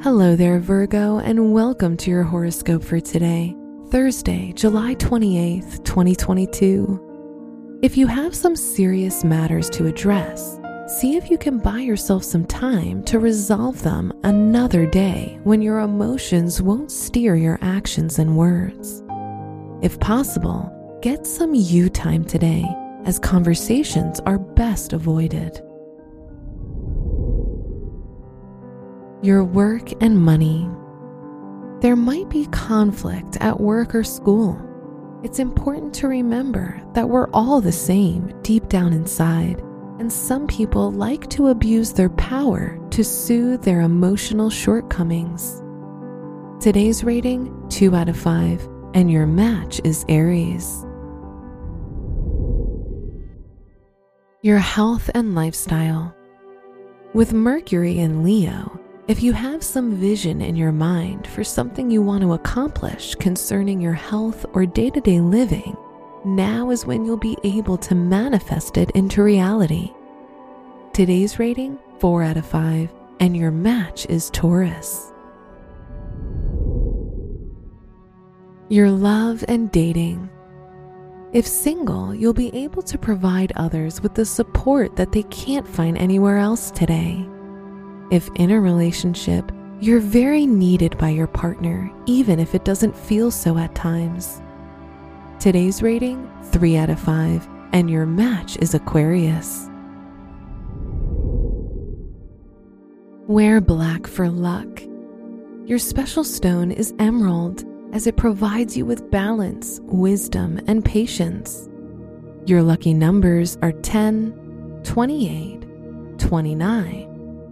Hello there, Virgo, and welcome to your horoscope for today, Thursday, July 28th, 2022. If you have some serious matters to address, see if you can buy yourself some time to resolve them another day when your emotions won't steer your actions and words. If possible, get some you time today, as conversations are best avoided. Your work and money. There might be conflict at work or school. It's important to remember that we're all the same deep down inside, and some people like to abuse their power to soothe their emotional shortcomings. Today's rating 2 out of 5, and your match is Aries. Your health and lifestyle. With Mercury in Leo, if you have some vision in your mind for something you want to accomplish concerning your health or day to day living, now is when you'll be able to manifest it into reality. Today's rating 4 out of 5, and your match is Taurus. Your love and dating. If single, you'll be able to provide others with the support that they can't find anywhere else today. If in a relationship, you're very needed by your partner, even if it doesn't feel so at times. Today's rating 3 out of 5, and your match is Aquarius. Wear black for luck. Your special stone is emerald, as it provides you with balance, wisdom, and patience. Your lucky numbers are 10, 28, 29,